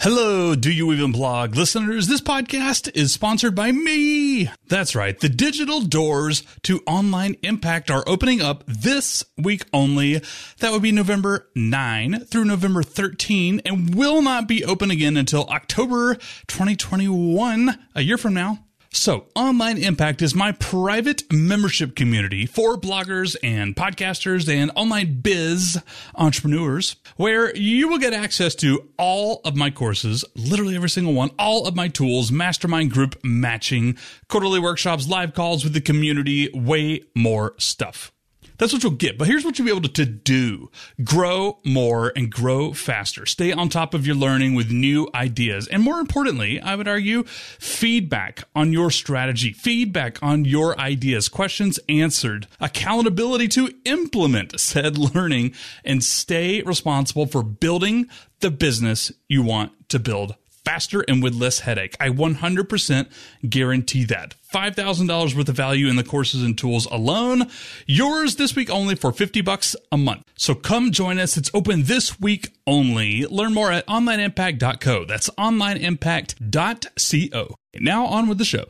Hello, Do You Even Blog listeners? This podcast is sponsored by me. That's right. The digital doors to online impact are opening up this week only. That would be November 9 through November 13 and will not be open again until October 2021, a year from now. So, Online Impact is my private membership community for bloggers and podcasters and online biz entrepreneurs, where you will get access to all of my courses, literally every single one, all of my tools, mastermind group matching, quarterly workshops, live calls with the community, way more stuff. That's what you'll get. But here's what you'll be able to do grow more and grow faster. Stay on top of your learning with new ideas. And more importantly, I would argue feedback on your strategy, feedback on your ideas, questions answered, accountability to implement said learning, and stay responsible for building the business you want to build faster and with less headache. I 100% guarantee that. $5,000 worth of value in the courses and tools alone. Yours this week only for 50 bucks a month. So come join us. It's open this week only. Learn more at onlineimpact.co. That's onlineimpact.co. And Now on with the show.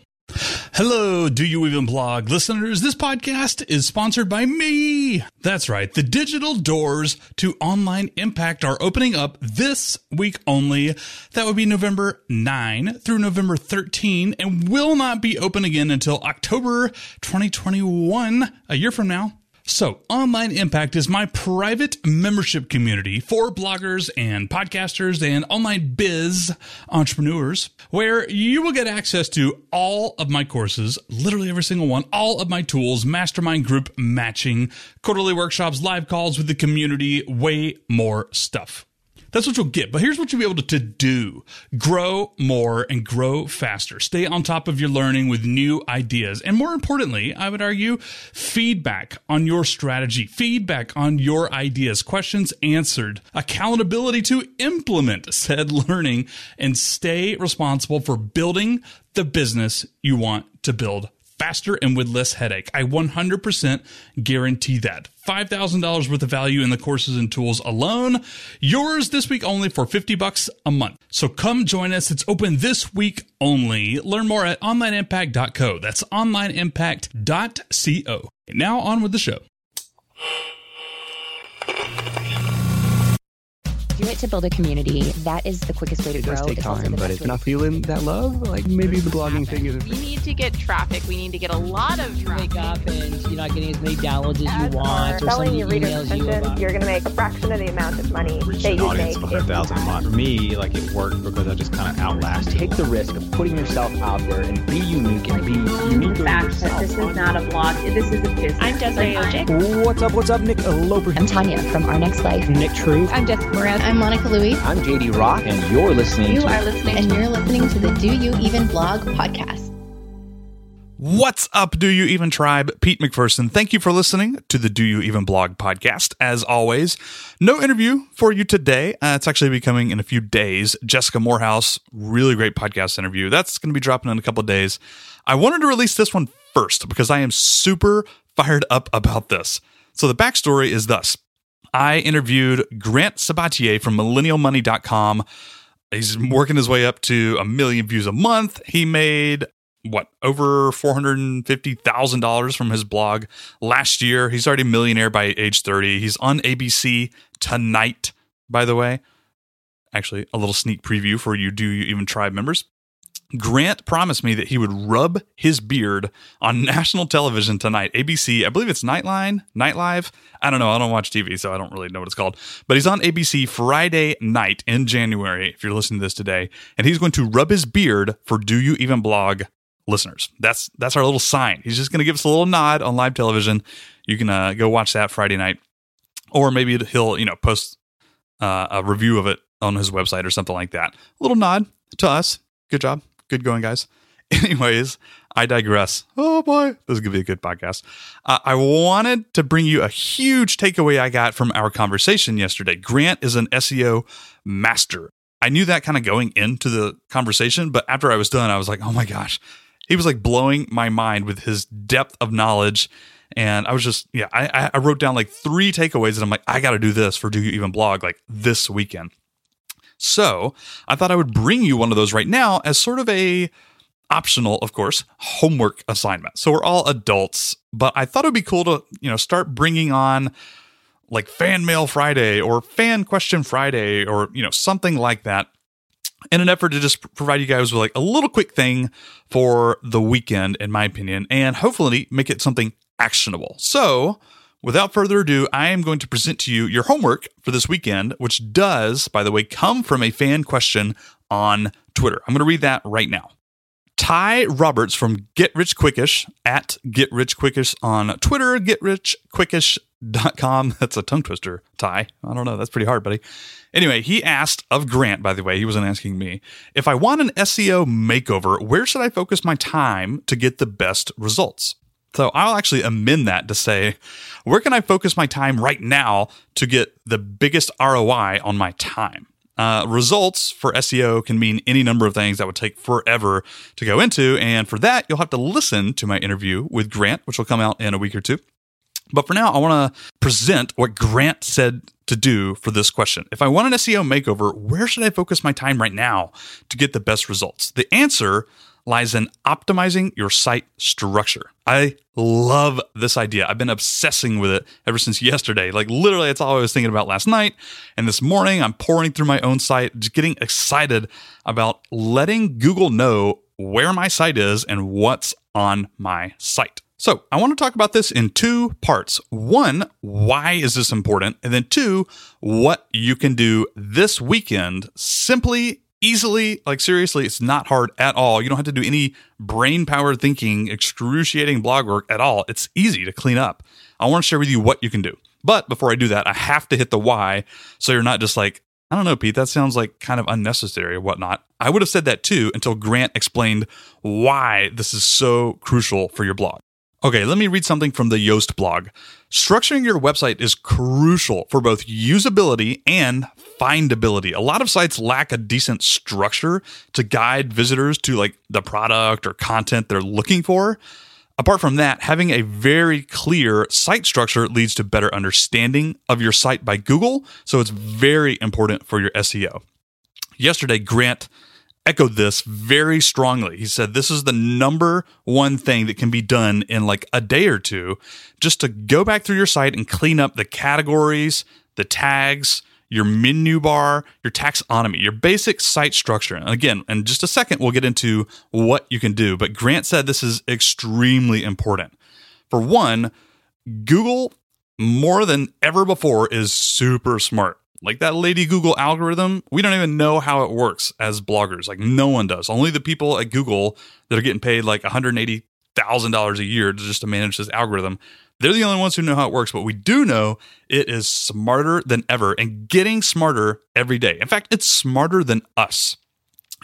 Hello, Do You Even Blog listeners? This podcast is sponsored by me. That's right. The digital doors to online impact are opening up this week only. That would be November 9 through November 13 and will not be open again until October 2021, a year from now. So, Online Impact is my private membership community for bloggers and podcasters and online biz entrepreneurs, where you will get access to all of my courses, literally every single one, all of my tools, mastermind group matching, quarterly workshops, live calls with the community, way more stuff. That's what you'll get. But here's what you'll be able to do grow more and grow faster. Stay on top of your learning with new ideas. And more importantly, I would argue feedback on your strategy, feedback on your ideas, questions answered, accountability to implement said learning, and stay responsible for building the business you want to build faster and with less headache. I 100% guarantee that. $5,000 worth of value in the courses and tools alone. Yours this week only for 50 bucks a month. So come join us. It's open this week only. Learn more at onlineimpact.co. That's onlineimpact.co. Now on with the show. It to build a community. That is the quickest way to it grow. does take It's time, but if you're not feeling that love, like maybe the blogging thing isn't. We need to get traffic. We need to get a lot of traffic. wake up and you're not getting as many downloads as As you want, or selling your readers' emails you attention, about. you're going to make a fraction of the amount of money reach that an you audience make. of 100,000 a month. For me, like it worked because I just kind of outlasted. Take the risk of putting yourself out there and be unique and be unique. the fact that this is not a blog, this is a business. I'm Desiree Ojik. What's up? What's up, Nick Loper? I'm Tanya from Our Next Life. Nick Truth. I'm Jessica Moran. I'm Monica Louie, I'm JD Roth, and you're listening you to are listening, and you're listening to the Do You Even Blog podcast. What's up, Do You Even Tribe? Pete McPherson. Thank you for listening to the Do You Even Blog podcast. As always, no interview for you today. Uh, it's actually be coming in a few days. Jessica Moorhouse, really great podcast interview. That's going to be dropping in a couple of days. I wanted to release this one first because I am super fired up about this. So the backstory is thus. I interviewed Grant Sabatier from millennialmoney.com. He's working his way up to a million views a month. He made what over four hundred and fifty thousand dollars from his blog last year. He's already a millionaire by age thirty. He's on ABC tonight, by the way. Actually, a little sneak preview for you, do you even tribe members? Grant promised me that he would rub his beard on national television tonight. ABC, I believe it's Nightline, Nightlive. I don't know. I don't watch TV, so I don't really know what it's called. But he's on ABC Friday night in January, if you're listening to this today. And he's going to rub his beard for Do You Even Blog listeners. That's that's our little sign. He's just going to give us a little nod on live television. You can uh, go watch that Friday night. Or maybe he'll, you know, post uh, a review of it on his website or something like that. A little nod to us. Good job. Good going, guys. Anyways, I digress. Oh boy, this is gonna be a good podcast. Uh, I wanted to bring you a huge takeaway I got from our conversation yesterday. Grant is an SEO master. I knew that kind of going into the conversation, but after I was done, I was like, oh my gosh, he was like blowing my mind with his depth of knowledge. And I was just, yeah, I, I wrote down like three takeaways, and I'm like, I got to do this for Do You Even Blog like this weekend. So I thought I would bring you one of those right now as sort of a optional, of course, homework assignment. So we're all adults, but I thought it would be cool to, you know, start bringing on like fan mail Friday or fan question Friday or, you know, something like that in an effort to just provide you guys with like a little quick thing for the weekend, in my opinion, and hopefully make it something actionable. So, without further ado, I am going to present to you your homework for this weekend, which does, by the way, come from a fan question on Twitter. I'm going to read that right now. Ty Roberts from Get Rich Quickish at Get Rich Quickish on Twitter, getrichquickish.com. That's a tongue twister, Ty. I don't know. That's pretty hard, buddy. Anyway, he asked of Grant, by the way, he wasn't asking me, if I want an SEO makeover, where should I focus my time to get the best results? So I'll actually amend that to say, where can I focus my time right now to get the biggest ROI on my time? Uh, results for SEO can mean any number of things that would take forever to go into. And for that, you'll have to listen to my interview with Grant, which will come out in a week or two. But for now, I want to present what Grant said to do for this question. If I want an SEO makeover, where should I focus my time right now to get the best results? The answer lies in optimizing your site structure. I love this idea. I've been obsessing with it ever since yesterday. Like literally, it's all I was thinking about last night. And this morning, I'm pouring through my own site, just getting excited about letting Google know where my site is and what's on my site. So, I want to talk about this in two parts. One, why is this important? And then two, what you can do this weekend simply easily like seriously it's not hard at all. You don't have to do any brain power thinking excruciating blog work at all. It's easy to clean up. I want to share with you what you can do. But before i do that i have to hit the why so you're not just like i don't know pete that sounds like kind of unnecessary or whatnot. I would have said that too until grant explained why this is so crucial for your blog Okay, let me read something from the Yoast blog. Structuring your website is crucial for both usability and findability. A lot of sites lack a decent structure to guide visitors to like the product or content they're looking for. Apart from that, having a very clear site structure leads to better understanding of your site by Google, so it's very important for your SEO. Yesterday, Grant echoed this very strongly. He said this is the number one thing that can be done in like a day or two just to go back through your site and clean up the categories, the tags, your menu bar, your taxonomy, your basic site structure. And again, in just a second, we'll get into what you can do. But Grant said this is extremely important. For one, Google more than ever before is super smart. Like that Lady Google algorithm, we don't even know how it works as bloggers. Like no one does. Only the people at Google that are getting paid like $180,000 a year just to manage this algorithm. They're the only ones who know how it works, but we do know it is smarter than ever and getting smarter every day. In fact, it's smarter than us.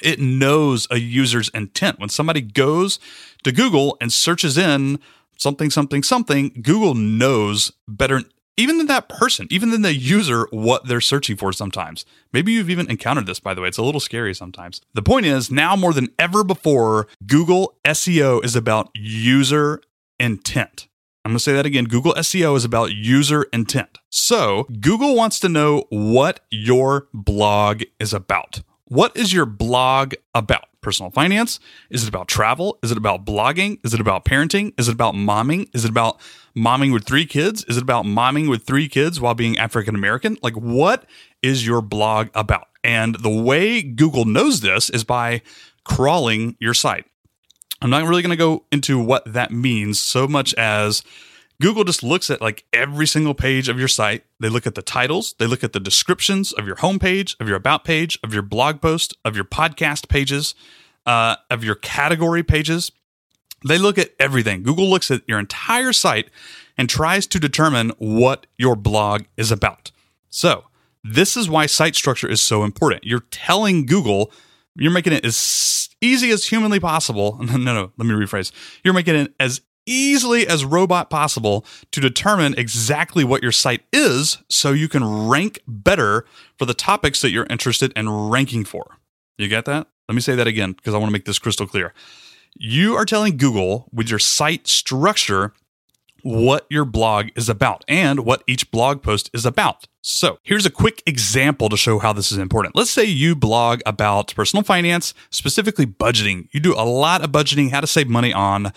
It knows a user's intent. When somebody goes to Google and searches in something, something, something, Google knows better even than that person, even than the user, what they're searching for sometimes. Maybe you've even encountered this, by the way. It's a little scary sometimes. The point is, now more than ever before, Google SEO is about user intent. I'm going to say that again. Google SEO is about user intent. So, Google wants to know what your blog is about. What is your blog about? Personal finance? Is it about travel? Is it about blogging? Is it about parenting? Is it about momming? Is it about momming with three kids? Is it about momming with three kids while being African American? Like, what is your blog about? And the way Google knows this is by crawling your site. I'm not really going to go into what that means so much as Google just looks at like every single page of your site. They look at the titles, they look at the descriptions of your homepage, of your about page, of your blog post, of your podcast pages, uh, of your category pages. They look at everything. Google looks at your entire site and tries to determine what your blog is about. So, this is why site structure is so important. You're telling Google, you're making it as easy as humanly possible. No, no, let me rephrase. You're making it as easily as robot possible to determine exactly what your site is so you can rank better for the topics that you're interested in ranking for. You get that? Let me say that again because I want to make this crystal clear. You are telling Google with your site structure what your blog is about and what each blog post is about. So, here's a quick example to show how this is important. Let's say you blog about personal finance, specifically budgeting. You do a lot of budgeting, how to save money on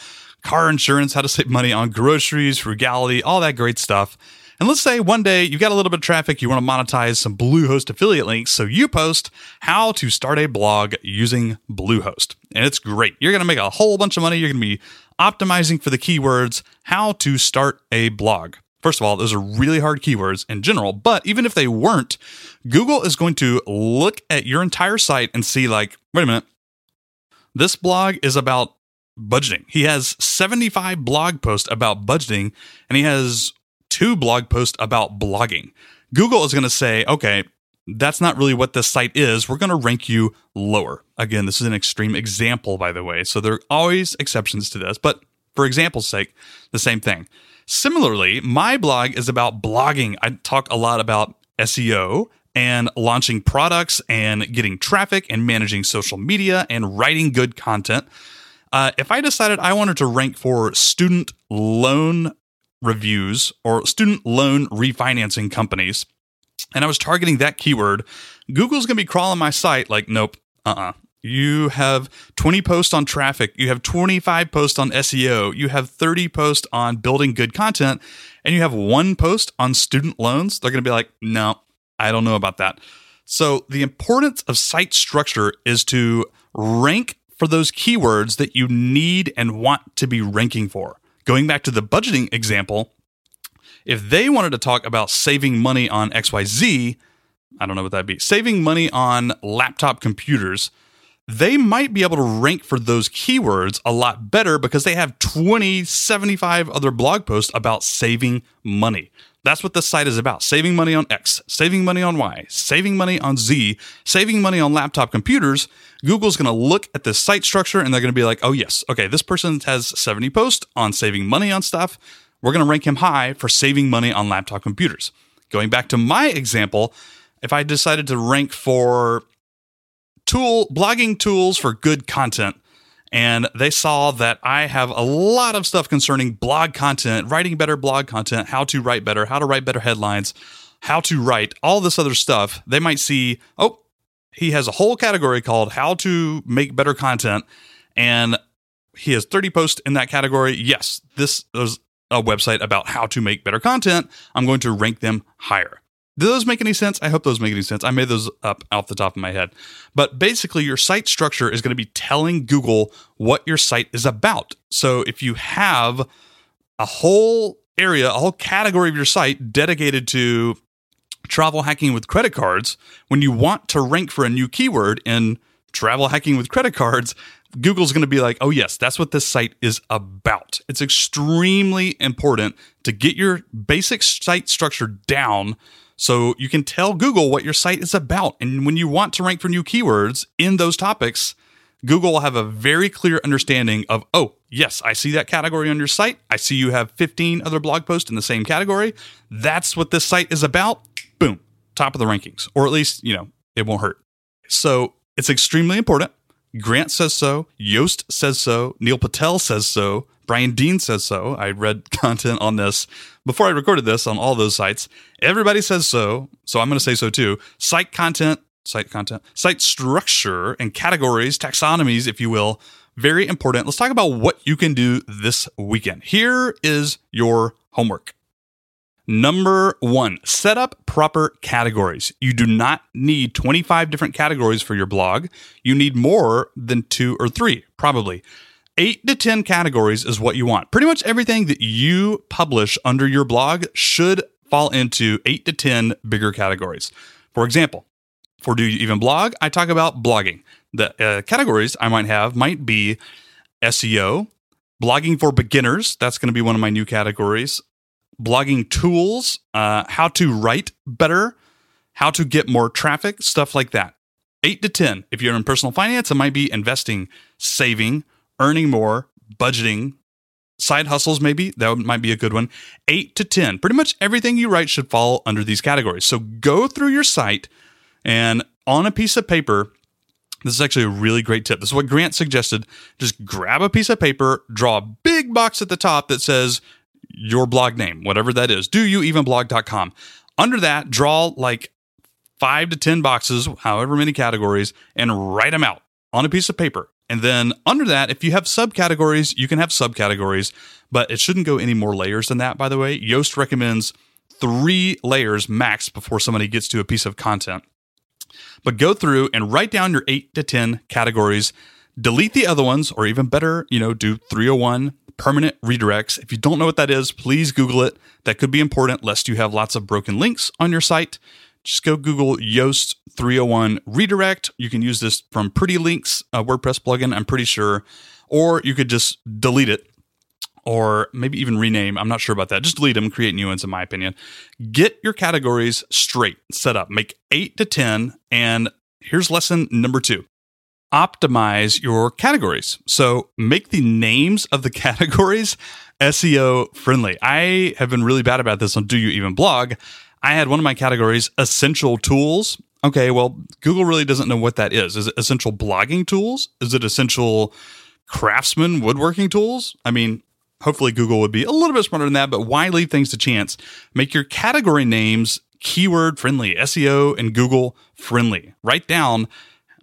car insurance, how to save money on groceries, frugality, all that great stuff. And let's say one day you got a little bit of traffic, you want to monetize some Bluehost affiliate links. So you post how to start a blog using Bluehost. And it's great. You're going to make a whole bunch of money. You're going to be optimizing for the keywords, how to start a blog. First of all, those are really hard keywords in general, but even if they weren't, Google is going to look at your entire site and see, like, wait a minute, this blog is about budgeting. He has 75 blog posts about budgeting, and he has two blog posts about blogging. Google is going to say, okay, that's not really what this site is. We're going to rank you lower. Again, this is an extreme example, by the way. So there are always exceptions to this, but for example's sake, the same thing. Similarly, my blog is about blogging. I talk a lot about SEO and launching products and getting traffic and managing social media and writing good content. Uh, if I decided I wanted to rank for student loan reviews or student loan refinancing companies, and I was targeting that keyword, Google's going to be crawling my site like, nope, uh uh You have 20 posts on traffic, you have 25 posts on SEO, you have 30 posts on building good content, and you have one post on student loans. They're going to be like, no, I don't know about that. So, the importance of site structure is to rank for those keywords that you need and want to be ranking for. Going back to the budgeting example, if they wanted to talk about saving money on XYZ, I don't know what that'd be, saving money on laptop computers, they might be able to rank for those keywords a lot better because they have 20, 75 other blog posts about saving money. That's what this site is about saving money on X, saving money on Y, saving money on Z, saving money on laptop computers. Google's going to look at this site structure and they're going to be like, oh, yes, okay, this person has 70 posts on saving money on stuff. We're going to rank him high for saving money on laptop computers. Going back to my example, if I decided to rank for tool blogging tools for good content, and they saw that I have a lot of stuff concerning blog content, writing better blog content, how to write better, how to write better headlines, how to write, all this other stuff. They might see, oh, he has a whole category called how to make better content and he has 30 posts in that category. Yes, this is a website about how to make better content. I'm going to rank them higher. Do those make any sense? I hope those make any sense. I made those up off the top of my head. But basically, your site structure is going to be telling Google what your site is about. So if you have a whole area, a whole category of your site dedicated to travel hacking with credit cards, when you want to rank for a new keyword in travel hacking with credit cards, Google's going to be like, oh, yes, that's what this site is about. It's extremely important to get your basic site structure down so you can tell Google what your site is about. And when you want to rank for new keywords in those topics, Google will have a very clear understanding of, oh, yes, I see that category on your site. I see you have 15 other blog posts in the same category. That's what this site is about. Boom, top of the rankings, or at least, you know, it won't hurt. So it's extremely important. Grant says so. Yoast says so. Neil Patel says so. Brian Dean says so. I read content on this before I recorded this on all those sites. Everybody says so, so I'm going to say so too. Site content, site content, site structure and categories, taxonomies, if you will, very important. Let's talk about what you can do this weekend. Here is your homework. Number one, set up proper categories. You do not need 25 different categories for your blog. You need more than two or three, probably eight to 10 categories is what you want. Pretty much everything that you publish under your blog should fall into eight to 10 bigger categories. For example, for Do You Even Blog, I talk about blogging. The uh, categories I might have might be SEO, blogging for beginners. That's going to be one of my new categories. Blogging tools, uh, how to write better, how to get more traffic, stuff like that. Eight to 10. If you're in personal finance, it might be investing, saving, earning more, budgeting, side hustles, maybe that might be a good one. Eight to 10. Pretty much everything you write should fall under these categories. So go through your site and on a piece of paper, this is actually a really great tip. This is what Grant suggested. Just grab a piece of paper, draw a big box at the top that says your blog name, whatever that is, do you even blog.com. Under that, draw like five to 10 boxes, however many categories, and write them out on a piece of paper. And then under that, if you have subcategories, you can have subcategories, but it shouldn't go any more layers than that, by the way. Yoast recommends three layers max before somebody gets to a piece of content. But go through and write down your eight to 10 categories, delete the other ones, or even better, you know, do 301 permanent redirects. If you don't know what that is, please Google it. That could be important lest you have lots of broken links on your site. Just go Google Yoast 301 redirect. You can use this from Pretty Links, a WordPress plugin, I'm pretty sure. Or you could just delete it or maybe even rename. I'm not sure about that. Just delete them, create new ones, in my opinion. Get your categories straight, set up, make eight to 10. And here's lesson number two optimize your categories. So make the names of the categories SEO friendly. I have been really bad about this on Do You Even Blog. I had one of my categories essential tools. Okay, well, Google really doesn't know what that is. Is it essential blogging tools? Is it essential craftsman woodworking tools? I mean, hopefully Google would be a little bit smarter than that, but why leave things to chance? Make your category names keyword friendly, SEO and Google friendly. Write down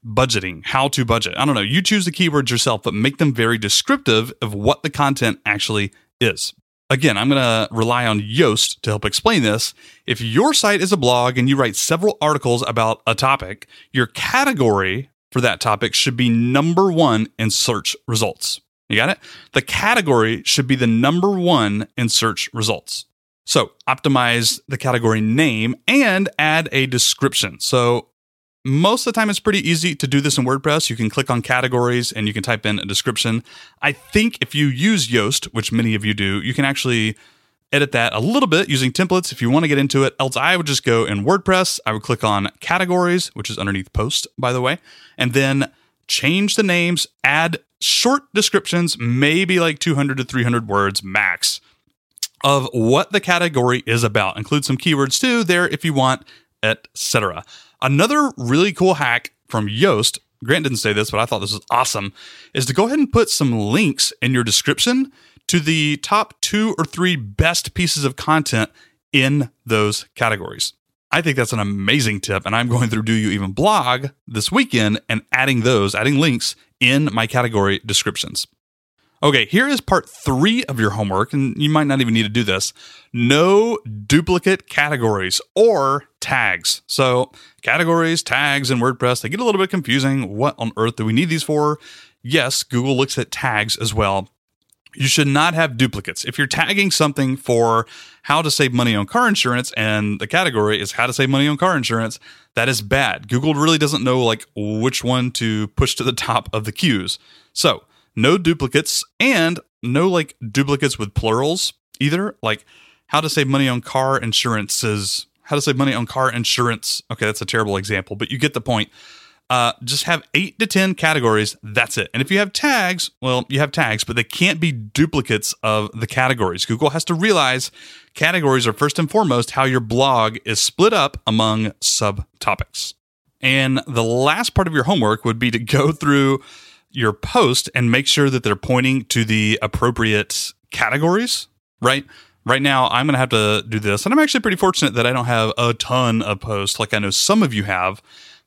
budgeting, how to budget. I don't know. You choose the keywords yourself, but make them very descriptive of what the content actually is. Again, I'm going to rely on Yoast to help explain this. If your site is a blog and you write several articles about a topic, your category for that topic should be number one in search results. You got it? The category should be the number one in search results. So optimize the category name and add a description. So most of the time, it's pretty easy to do this in WordPress. You can click on categories and you can type in a description. I think if you use Yoast, which many of you do, you can actually edit that a little bit using templates if you want to get into it. Else, I would just go in WordPress. I would click on categories, which is underneath post, by the way, and then change the names, add short descriptions, maybe like 200 to 300 words max of what the category is about. Include some keywords too there if you want, etc. Another really cool hack from Yoast, Grant didn't say this, but I thought this was awesome, is to go ahead and put some links in your description to the top two or three best pieces of content in those categories. I think that's an amazing tip. And I'm going through Do You Even blog this weekend and adding those, adding links in my category descriptions. Okay, here is part three of your homework, and you might not even need to do this. No duplicate categories or tags. So, categories, tags, and WordPress, they get a little bit confusing. What on earth do we need these for? Yes, Google looks at tags as well. You should not have duplicates. If you're tagging something for how to save money on car insurance and the category is how to save money on car insurance, that is bad. Google really doesn't know like which one to push to the top of the queues. So, no duplicates and no like duplicates with plurals either. Like how to save money on car insurances. How to save money on car insurance. Okay, that's a terrible example, but you get the point. Uh, just have eight to 10 categories. That's it. And if you have tags, well, you have tags, but they can't be duplicates of the categories. Google has to realize categories are first and foremost how your blog is split up among subtopics. And the last part of your homework would be to go through your post and make sure that they're pointing to the appropriate categories, right? Right now, I'm going to have to do this. And I'm actually pretty fortunate that I don't have a ton of posts like I know some of you have,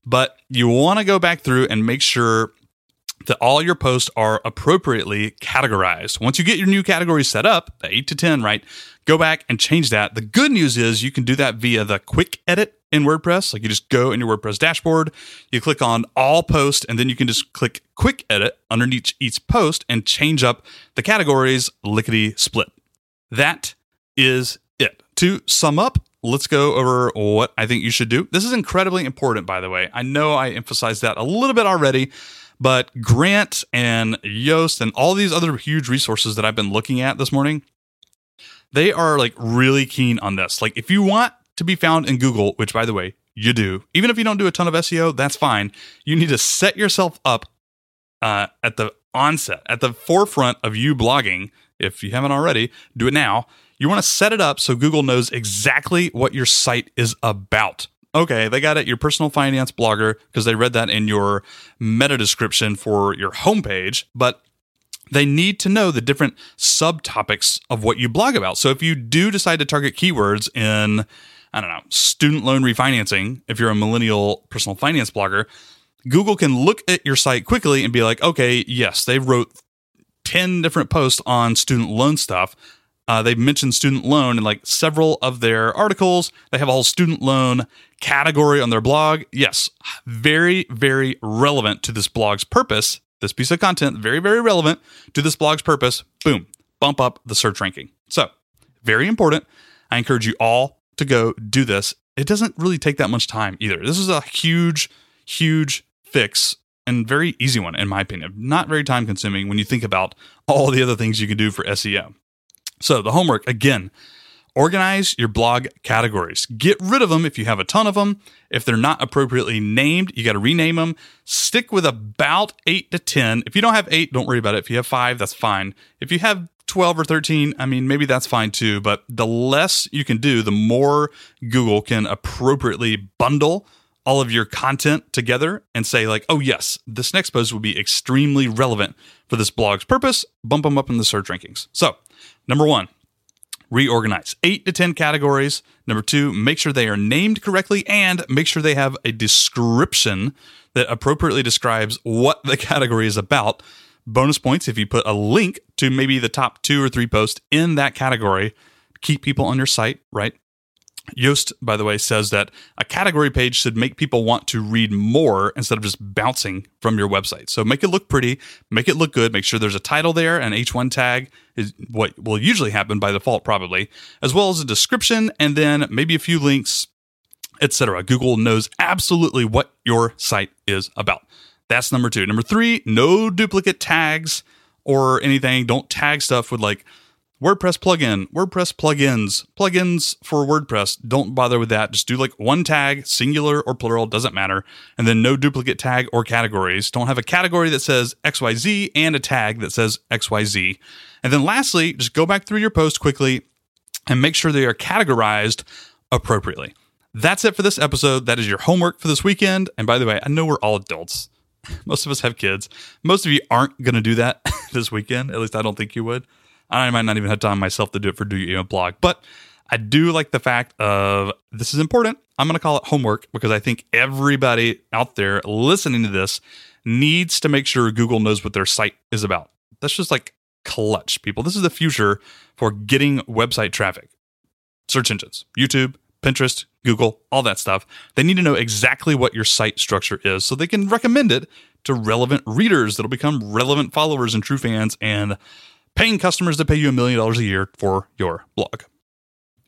but you want to go back through and make sure that all your posts are appropriately categorized. Once you get your new categories set up, the 8 to 10, right? Go back and change that. The good news is you can do that via the quick edit in WordPress. Like you just go in your WordPress dashboard, you click on all posts, and then you can just click quick edit underneath each post and change up the categories lickety split. That is it. To sum up, let's go over what I think you should do. This is incredibly important, by the way. I know I emphasized that a little bit already, but Grant and Yoast and all these other huge resources that I've been looking at this morning, they are like really keen on this. Like, if you want to be found in Google, which by the way, you do, even if you don't do a ton of SEO, that's fine. You need to set yourself up uh, at the onset, at the forefront of you blogging. If you haven't already, do it now. You want to set it up so Google knows exactly what your site is about. Okay, they got it, your personal finance blogger, because they read that in your meta description for your homepage. But they need to know the different subtopics of what you blog about. So if you do decide to target keywords in, I don't know, student loan refinancing, if you're a millennial personal finance blogger, Google can look at your site quickly and be like, okay, yes, they wrote 10 different posts on student loan stuff. Uh, they've mentioned student loan in like several of their articles. They have a whole student loan category on their blog. Yes, very, very relevant to this blog's purpose. This piece of content, very, very relevant to this blog's purpose. Boom, bump up the search ranking. So, very important. I encourage you all to go do this. It doesn't really take that much time either. This is a huge, huge fix and very easy one, in my opinion. Not very time consuming when you think about all the other things you can do for SEO. So, the homework again organize your blog categories. Get rid of them if you have a ton of them. If they're not appropriately named, you got to rename them. Stick with about eight to 10. If you don't have eight, don't worry about it. If you have five, that's fine. If you have 12 or 13, I mean, maybe that's fine too. But the less you can do, the more Google can appropriately bundle all of your content together and say, like, oh, yes, this next post will be extremely relevant for this blog's purpose. Bump them up in the search rankings. So, number one, reorganize eight to 10 categories. Number two, make sure they are named correctly and make sure they have a description that appropriately describes what the category is about. Bonus points if you put a link to maybe the top two or three posts in that category. Keep people on your site, right? Yoast, by the way, says that a category page should make people want to read more instead of just bouncing from your website. So make it look pretty, make it look good, make sure there's a title there, an H1 tag is what will usually happen by default, probably, as well as a description and then maybe a few links, etc. Google knows absolutely what your site is about. That's number two. Number three, no duplicate tags or anything. Don't tag stuff with like WordPress plugin, WordPress plugins, plugins for WordPress. Don't bother with that. Just do like one tag, singular or plural, doesn't matter. And then no duplicate tag or categories. Don't have a category that says XYZ and a tag that says XYZ. And then lastly, just go back through your post quickly and make sure they are categorized appropriately. That's it for this episode. That is your homework for this weekend. And by the way, I know we're all adults. Most of us have kids. Most of you aren't going to do that this weekend. At least I don't think you would. I might not even have time myself to do it for Do You Even Blog. But I do like the fact of this is important. I'm going to call it homework because I think everybody out there listening to this needs to make sure Google knows what their site is about. That's just like clutch, people. This is the future for getting website traffic. Search engines, YouTube, Pinterest, Google, all that stuff. They need to know exactly what your site structure is so they can recommend it to relevant readers that'll become relevant followers and true fans and paying customers that pay you a million dollars a year for your blog.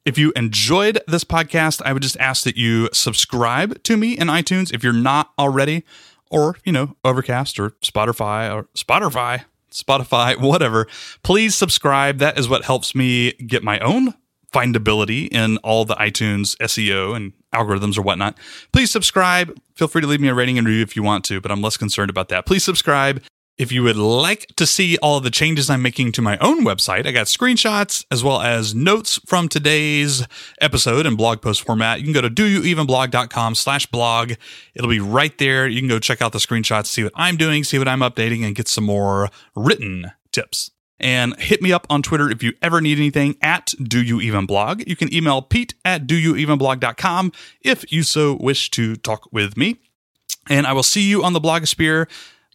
If you enjoyed this podcast, I would just ask that you subscribe to me in iTunes if you're not already, or, you know, Overcast or Spotify or Spotify, Spotify, whatever. Please subscribe. That is what helps me get my own findability in all the iTunes SEO and algorithms or whatnot. Please subscribe. Feel free to leave me a rating and review if you want to, but I'm less concerned about that. Please subscribe. If you would like to see all the changes I'm making to my own website, I got screenshots as well as notes from today's episode in blog post format. You can go to doyouevenblog.com slash blog. It'll be right there. You can go check out the screenshots, see what I'm doing, see what I'm updating, and get some more written tips. And hit me up on Twitter if you ever need anything at Do You Even Blog. You can email Pete at doyouevenblog.com if you so wish to talk with me. And I will see you on the blogosphere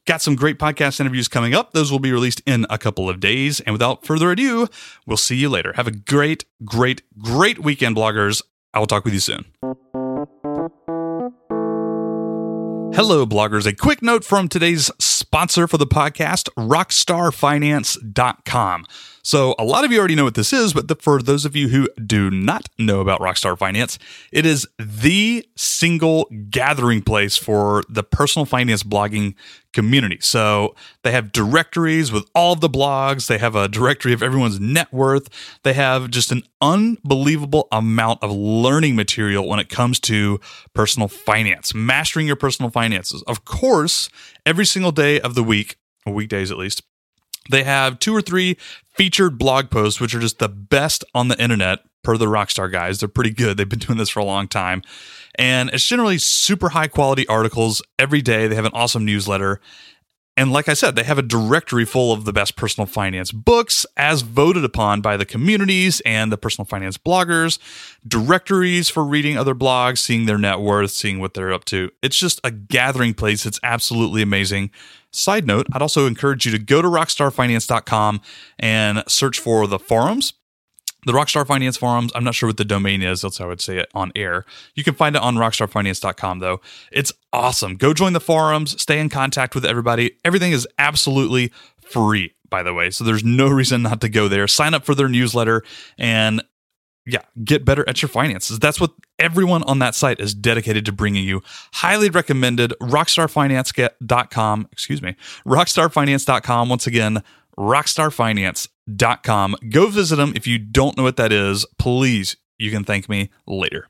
Got some great podcast interviews coming up. Those will be released in a couple of days. And without further ado, we'll see you later. Have a great, great, great weekend, bloggers. I will talk with you soon. Hello, bloggers. A quick note from today's sponsor for the podcast, rockstarfinance.com. So, a lot of you already know what this is, but the, for those of you who do not know about Rockstar Finance, it is the single gathering place for the personal finance blogging community. So, they have directories with all the blogs, they have a directory of everyone's net worth, they have just an unbelievable amount of learning material when it comes to personal finance, mastering your personal finances. Of course, every single day of the week, weekdays at least, they have two or three featured blog posts, which are just the best on the internet per the Rockstar guys. They're pretty good. They've been doing this for a long time. And it's generally super high quality articles every day. They have an awesome newsletter. And like I said, they have a directory full of the best personal finance books as voted upon by the communities and the personal finance bloggers, directories for reading other blogs, seeing their net worth, seeing what they're up to. It's just a gathering place. It's absolutely amazing. Side note, I'd also encourage you to go to rockstarfinance.com and search for the forums the Rockstar Finance forums. I'm not sure what the domain is. That's how I would say it on air. You can find it on rockstarfinance.com though. It's awesome. Go join the forums, stay in contact with everybody. Everything is absolutely free, by the way. So there's no reason not to go there. Sign up for their newsletter and yeah, get better at your finances. That's what everyone on that site is dedicated to bringing you. Highly recommended rockstarfinance.com, excuse me, rockstarfinance.com once again, rockstarfinance.com. Go visit them if you don't know what that is. Please, you can thank me later.